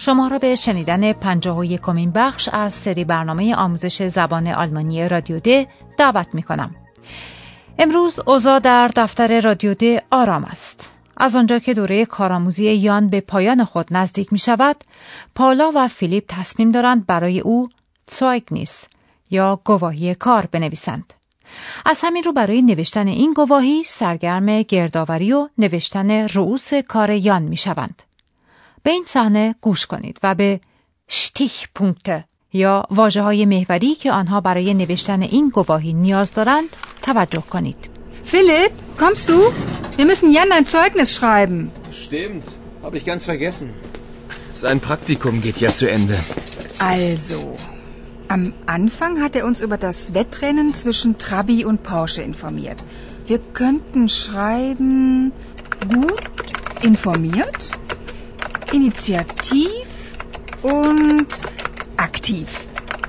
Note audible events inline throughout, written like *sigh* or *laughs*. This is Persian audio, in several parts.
شما را به شنیدن پنجاه و یکمین بخش از سری برنامه آموزش زبان آلمانی رادیو د دعوت می کنم. امروز اوضاع در دفتر رادیو د آرام است. از آنجا که دوره کارآموزی یان به پایان خود نزدیک می شود، پالا و فیلیپ تصمیم دارند برای او نیست یا گواهی کار بنویسند. از همین رو برای نوشتن این گواهی سرگرم گردآوری و نوشتن رؤوس کار یان می شوند. به این صحنه گوش کنید و به شتیح پونکت یا واجه های محوری که آنها برای نوشتن این گواهی نیاز دارند توجه کنید. Philipp, kommst du? Wir müssen Jan ein Zeugnis schreiben. Stimmt, habe ich ganz vergessen. Sein Praktikum geht ja zu Ende. Also, am Anfang hat er uns über das Wettrennen zwischen Trabi und Porsche informiert. Wir könnten schreiben gut informiert, Initiativ und aktiv.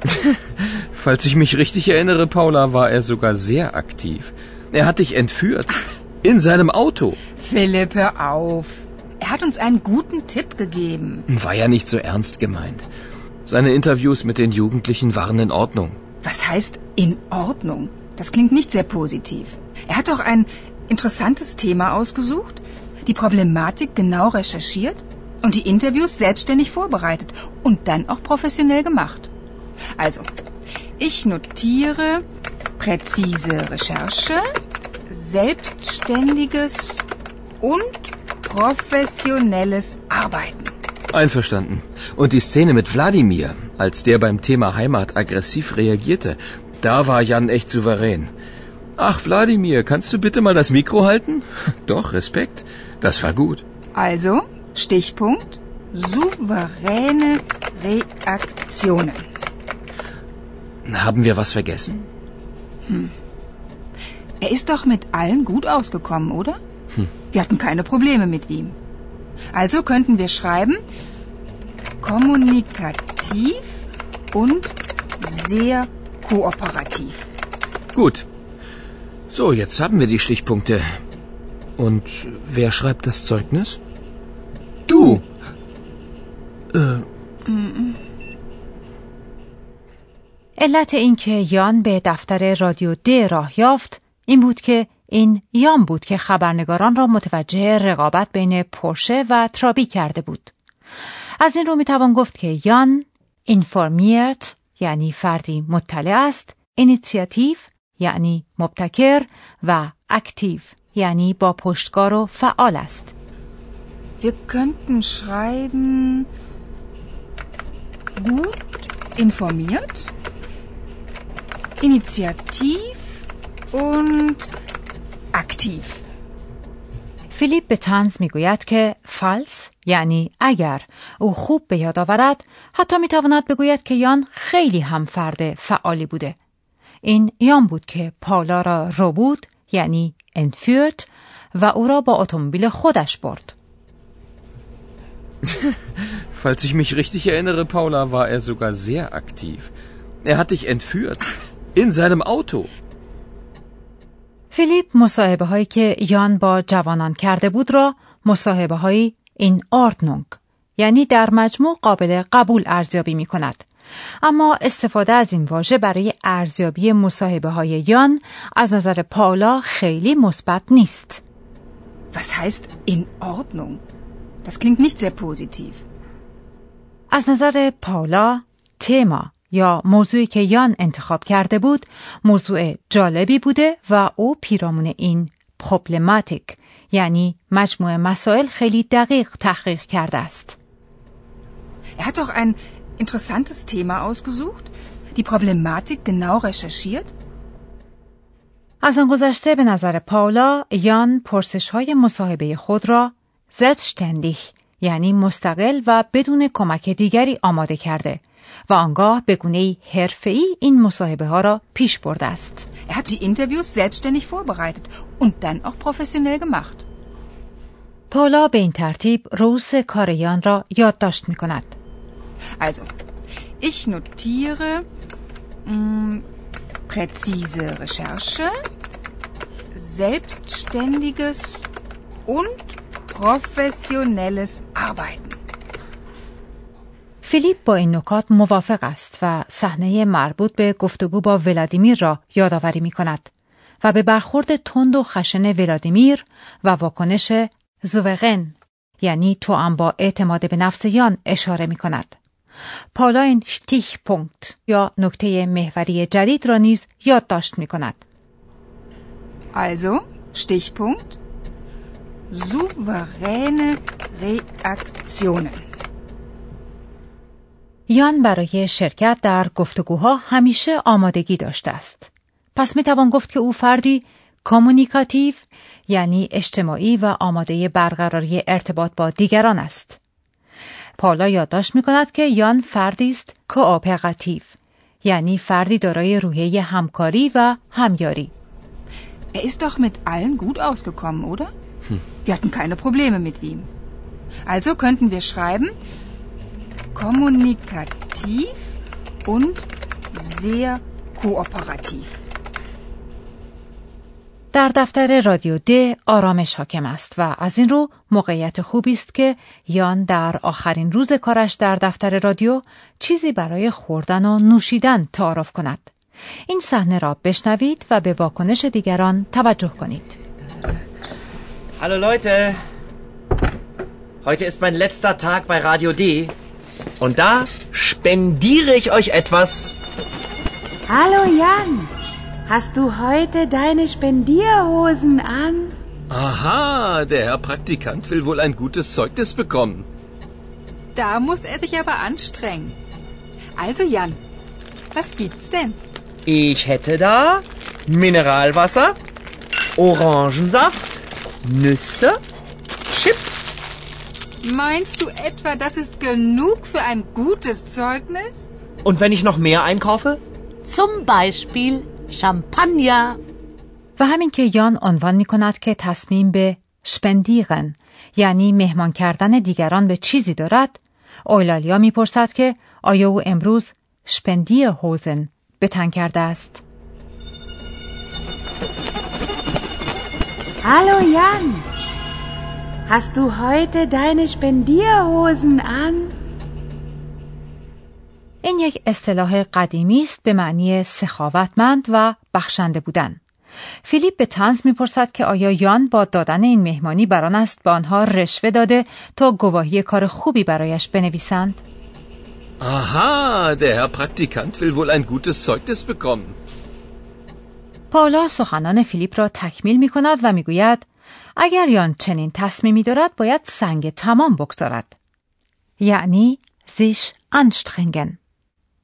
*laughs* Falls ich mich richtig erinnere, Paula, war er sogar sehr aktiv. Er hat dich entführt. In seinem Auto. Philipp, hör auf. Er hat uns einen guten Tipp gegeben. War ja nicht so ernst gemeint. Seine Interviews mit den Jugendlichen waren in Ordnung. Was heißt in Ordnung? Das klingt nicht sehr positiv. Er hat doch ein interessantes Thema ausgesucht, die Problematik genau recherchiert und die Interviews selbstständig vorbereitet und dann auch professionell gemacht. Also, ich notiere präzise Recherche, selbstständiges und professionelles Arbeiten. Einverstanden. Und die Szene mit Wladimir, als der beim Thema Heimat aggressiv reagierte, da war Jan echt souverän. Ach, Wladimir, kannst du bitte mal das Mikro halten? *laughs* Doch, Respekt. Das war gut. Also, Stichpunkt, souveräne Reaktionen. Haben wir was vergessen? Hm. Er ist doch mit allen gut ausgekommen, oder? Hm. Wir hatten keine Probleme mit ihm. Also könnten wir schreiben, kommunikativ und sehr kooperativ. Gut. So, jetzt haben wir die Stichpunkte. Und wer schreibt das Zeugnis? Du! علت اینکه یان به دفتر رادیو د راه یافت این بود که این یان بود که خبرنگاران را متوجه رقابت بین پرشه و ترابی کرده بود. از این رو می‌توان گفت که یان اینفورمیرت یعنی فردی مطلع است، اینیتیاتیو یعنی مبتکر و اکتیو یعنی با پشتگار و فعال است. Wir könnten schreiben gut informiert, initiativ und aktiv. فیلیپ به تنز می‌گوید که فالس یعنی اگر. او خوب به یاد آورد. حتی می‌تواند بگوید که یان خیلی هم فرد فعالی بوده. این یان بود که پالا را رو بود یعنی انفیرت و او را با اتومبیل خودش برد. *laughs* Falls ich mich richtig erinnere, Paula, war er sogar sehr aktiv. Er hat dich entführt. In seinem Auto. فیلیپ مصاحبه هایی که یان با جوانان کرده بود را مصاحبه های این آردنونگ یعنی در مجموع قابل قبول ارزیابی می کند. اما استفاده از این واژه برای ارزیابی مصاحبه های یان از نظر پاولا خیلی مثبت نیست. Was heißt in Ordnung? Das klingt nicht sehr positiv. از نظر پاولا تما یا موضوعی که یان انتخاب کرده بود موضوع جالبی بوده و او پیرامون این پروبلماتیک یعنی مجموعه مسائل خیلی دقیق تحقیق کرده است. Er hat auch ein interessantes Thema ausgesucht, die Problematik genau recherchiert. از آن گذشته به نظر پاولا یان پرسش های مصاحبه خود را selbstständig یعنی مستقل و بدون کمک دیگری آماده کرده و آنگاه به گونه حرفه‌ای این مصاحبه ها را پیش برده است. Er hat die Interviews selbstständig vorbereitet und dann auch professionell gemacht. پاولا به این ترتیب روس کاریان را یادداشت می کند. Also, ich notiere mh, präzise Recherche, selbstständiges und professionelles Arbeiten. فیلیپ با این نکات موافق است و صحنه مربوط به گفتگو با ولادیمیر را یادآوری می کند و به برخورد تند و خشن ولادیمیر و واکنش زوغن یعنی تو هم با اعتماد به نفس یان اشاره می کند. پالا این شتیخ پونکت یا نکته محوری جدید را نیز یادداشت می کند. Also, Stichpunkt, souveräne Reaktionen. یان برای شرکت در گفتگوها همیشه آمادگی داشته است. پس می توان گفت که او فردی kommunikativ یعنی اجتماعی و آماده برقراری ارتباط با دیگران است. پاولا یادداشت می کند که یان فردی است kooperativ یعنی فردی دارای روحیه همکاری و همیاری. Er ist doch mit allen gut ausgekommen, oder? Wir hatten keine Probleme mit ihm. Also könnten wir schreiben, kommunikativ und sehr kooperativ. در دفتر رادیو د آرامش حاکم است و از این رو موقعیت خوبی است که یان در آخرین روز کارش در دفتر رادیو چیزی برای خوردن و نوشیدن تعارف کند. این صحنه را بشنوید و به واکنش دیگران توجه کنید. Hallo Leute. Heute ist mein letzter Tag bei Radio D. Und da spendiere ich euch etwas. Hallo Jan, hast du heute deine Spendierhosen an? Aha, der Herr Praktikant will wohl ein gutes Zeugnis bekommen. Da muss er sich aber anstrengen. Also Jan, was gibt's denn? Ich hätte da Mineralwasser, Orangensaft, Nüsse, Chips. Meinst du etwa, das ist genug für ein gutes Zeugnis? Und wenn ich noch mehr einkaufe? Zum Beispiel Champagner. و همین که یان عنوان می کند که تصمیم به شپندیغن یعنی مهمان کردن دیگران به چیزی دارد اویلالیا می‌پرسد که آیا او امروز شپندی هوزن به تن کرده است Hallo Jan, hast du heute deine Spendierhosen an? این یک اصطلاح قدیمی است به معنی سخاوتمند و بخشنده بودن فیلیپ به تنز می‌پرسد که آیا یان با دادن این مهمانی بران است به آنها رشوه داده تا گواهی کار خوبی برایش بنویسند Aha, der Herr Praktikant will wohl ein gutes Zeugnis bekommen. پاولا سخنان فیلیپ را تکمیل می کند و می‌گوید اگر یان چنین تصمیمی دارد باید سنگ تمام بگذارد یعنی زیش انشترنگن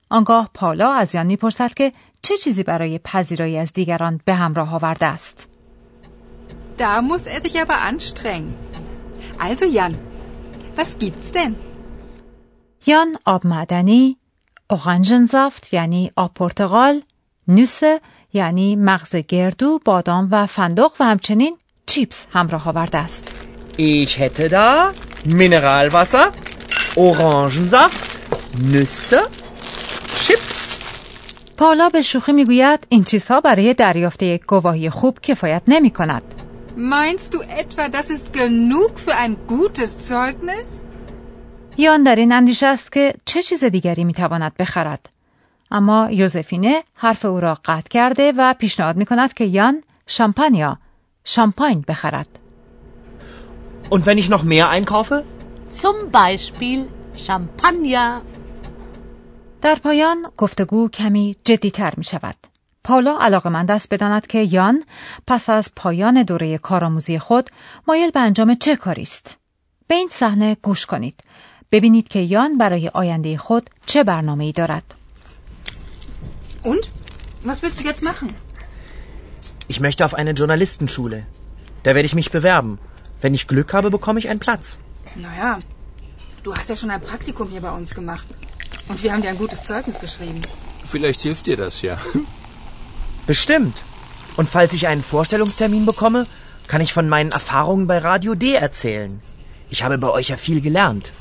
آنگاه پاولا از یان می‌پرسد که چه چیزی برای پذیرایی از دیگران به همراه آورده است Da muss er sich aber anstrengen. Also Jan, was gibt's denn? یان آب معدنی اورانژنزافت یعنی آب پرتقال نوسه یعنی مغز گردو بادام و فندق و همچنین چیپس همراه آورده است Ich hätte da Mineralwasser, Orangensaft, Nüsse, Chips. پاولا به شوخی می‌گوید این چیزها برای دریافت یک گواهی خوب کفایت نمی کند. Meinst du etwa, das ist genug für ein gutes Zeugnis? یان در این اندیشه است که چه چیز دیگری می‌تواند بخرد. اما یوزفینه حرف او را قطع کرده و پیشنهاد می کند که یان شامپانیا شامپاین بخرد. Und wenn ich noch mehr einkaufe? Zum Beispiel Champagner. در پایان گفتگو کمی جدیتر می شود. پاولا علاقمند است بداند که یان پس از پایان دوره کارآموزی خود مایل به انجام چه کاری است. به این صحنه گوش کنید. ببینید که یان برای آینده خود چه برنامه ای دارد. Und? Was willst du jetzt machen? Ich möchte auf eine Journalistenschule. Da werde ich mich bewerben. Wenn ich Glück habe, bekomme ich einen Platz. Naja, du hast ja schon ein Praktikum hier bei uns gemacht. Und wir haben dir ein gutes Zeugnis geschrieben. Vielleicht hilft dir das ja. Bestimmt. Und falls ich einen Vorstellungstermin bekomme, kann ich von meinen Erfahrungen bei Radio D erzählen. Ich habe bei euch ja viel gelernt.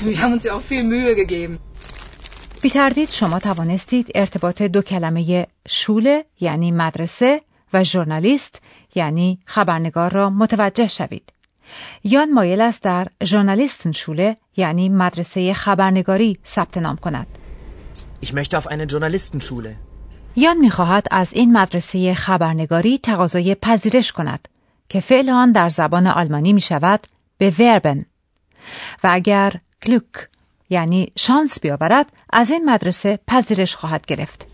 Wir haben uns ja auch viel Mühe gegeben. بی تردید شما توانستید ارتباط دو کلمه شوله یعنی مدرسه و ژورنالیست یعنی خبرنگار را متوجه شوید. یان مایل است در ژورنالیستن شوله یعنی مدرسه خبرنگاری ثبت نام کند. Ich möchte auf eine Journalistenschule. یان می‌خواهد از این مدرسه خبرنگاری تقاضای پذیرش کند که فعل آن در زبان آلمانی می شود به وربن و اگر گلوک یعنی شانس بیاورد از این مدرسه پذیرش خواهد گرفت.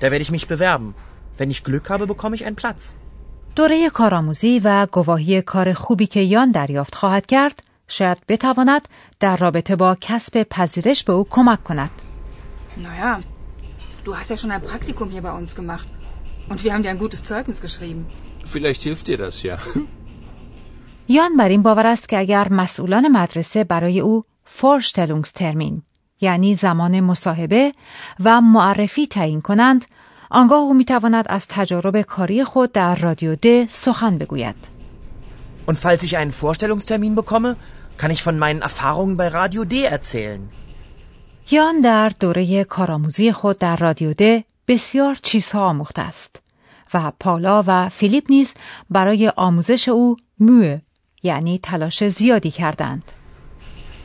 Da werde ich mich bewerben. Wenn ich Glück habe, bekomme ich einen Platz. دوره کارآموزی و گواهی کار خوبی که یان دریافت خواهد کرد شاید بتواند در رابطه با کسب پذیرش به او کمک کند. Naja, du hast ja schon ein Praktikum hier bei uns gemacht. Und wir haben dir ein gutes Zeugnis geschrieben. Vielleicht hilft dir das ja. یان بر این باور است که اگر مسئولان مدرسه برای او فورشتلونگسترمین یعنی زمان مصاحبه و معرفی تعیین کنند آنگاه او می‌تواند از تجارب کاری خود در رادیو د سخن بگوید Und falls ich einen Vorstellungstermin bekomme, kann ich von meinen Erfahrungen bei Radio D erzählen. یان در دوره کارآموزی خود در رادیو د بسیار چیزها آموخته است و پالا و فیلیپ نیز برای آموزش او موه یعنی تلاش زیادی کردند.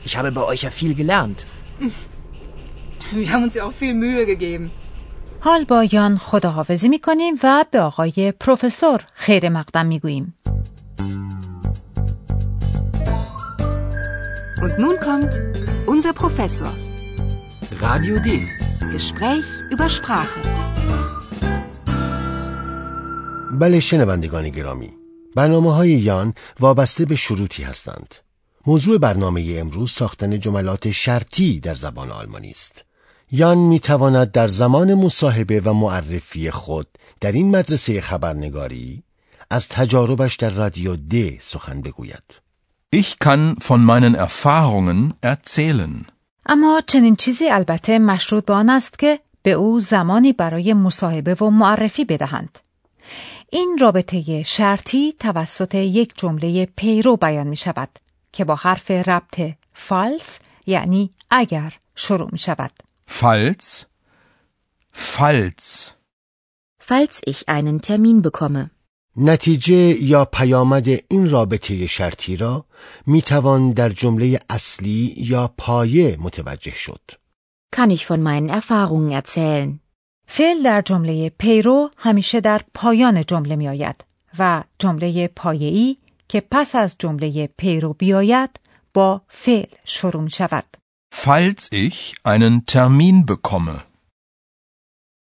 Ich habe bei euch ja viel gelernt. Wir haben uns ja auch viel Mühe gegeben. حال با یان خداحافظی می کنیم و به آقای پروفسور خیر مقدم می گوییم. Und nun kommt unser Professor. Radio D. Gespräch über Sprache. بله شنوندگان گرامی برنامه های یان وابسته به شروطی هستند موضوع برنامه امروز ساختن جملات شرطی در زبان آلمانی است یان می تواند در زمان مصاحبه و معرفی خود در این مدرسه خبرنگاری از تجاربش در رادیو د سخن بگوید Ich kann von meinen Erfahrungen erzählen. اما چنین چیزی البته مشروط به آن است که به او زمانی برای مصاحبه و معرفی بدهند. این رابطه شرطی توسط یک جمله پیرو بیان می شود که با حرف ربط فالس یعنی اگر شروع می شود. Falls, falls, Falls ich einen Termin bekomme. نتیجه یا پیامد این رابطه شرطی را می توان در جمله اصلی یا پایه متوجه شد. Kann ich von meinen Erfahrungen erzählen. فعل در جمله پیرو همیشه در پایان جمله می آید و جمله پایه‌ای که پس از جمله پیرو بیاید با فعل شروع می شود. falls ich einen Termin bekomme.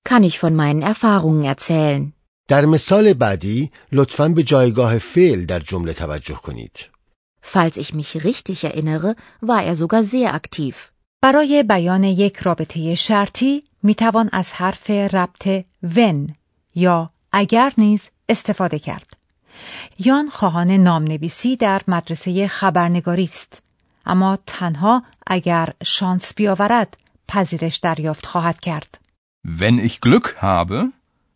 Kann ich von meinen Erfahrungen erzählen. در مثال بعدی لطفاً به جایگاه فعل در جمله توجه کنید. Falls ich mich richtig erinnere, war er sogar sehr aktiv. برای بیان یک رابطه شرطی می توان از حرف ربط ون یا اگر نیز استفاده کرد. یان خواهان نامنویسی در مدرسه خبرنگاری است اما تنها اگر شانس بیاورد پذیرش دریافت خواهد کرد. Wenn ich Glück habe,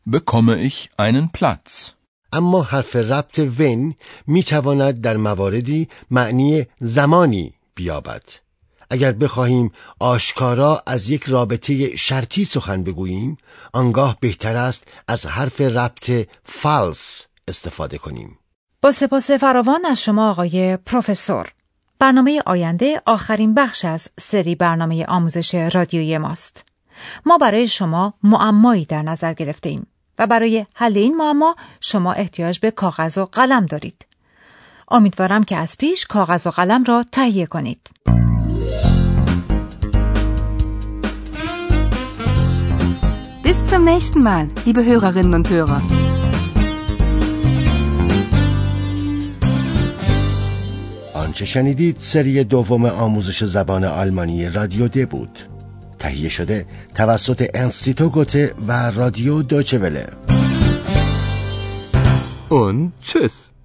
bekomme ich einen Platz. اما حرف ربط ون می تواند در مواردی معنی زمانی بیابد. اگر بخواهیم آشکارا از یک رابطه شرطی سخن بگوییم آنگاه بهتر است از حرف ربط فالس استفاده کنیم. با سپاس فراوان از شما آقای پروفسور. برنامه آینده آخرین بخش از سری برنامه آموزش رادیویی ماست. ما برای شما معمایی در نظر گرفته ایم و برای حل این معما شما احتیاج به کاغذ و قلم دارید. امیدوارم که از پیش کاغذ و قلم را تهیه کنید. Bis zum nächsten Mal, liebe Hörerinnen und Hörer. آنچه شنیدید سری دوم آموزش زبان آلمانی رادیو د بود. تهیه شده توسط انستیتو گوته و رادیو دوچه وله. Und tschüss.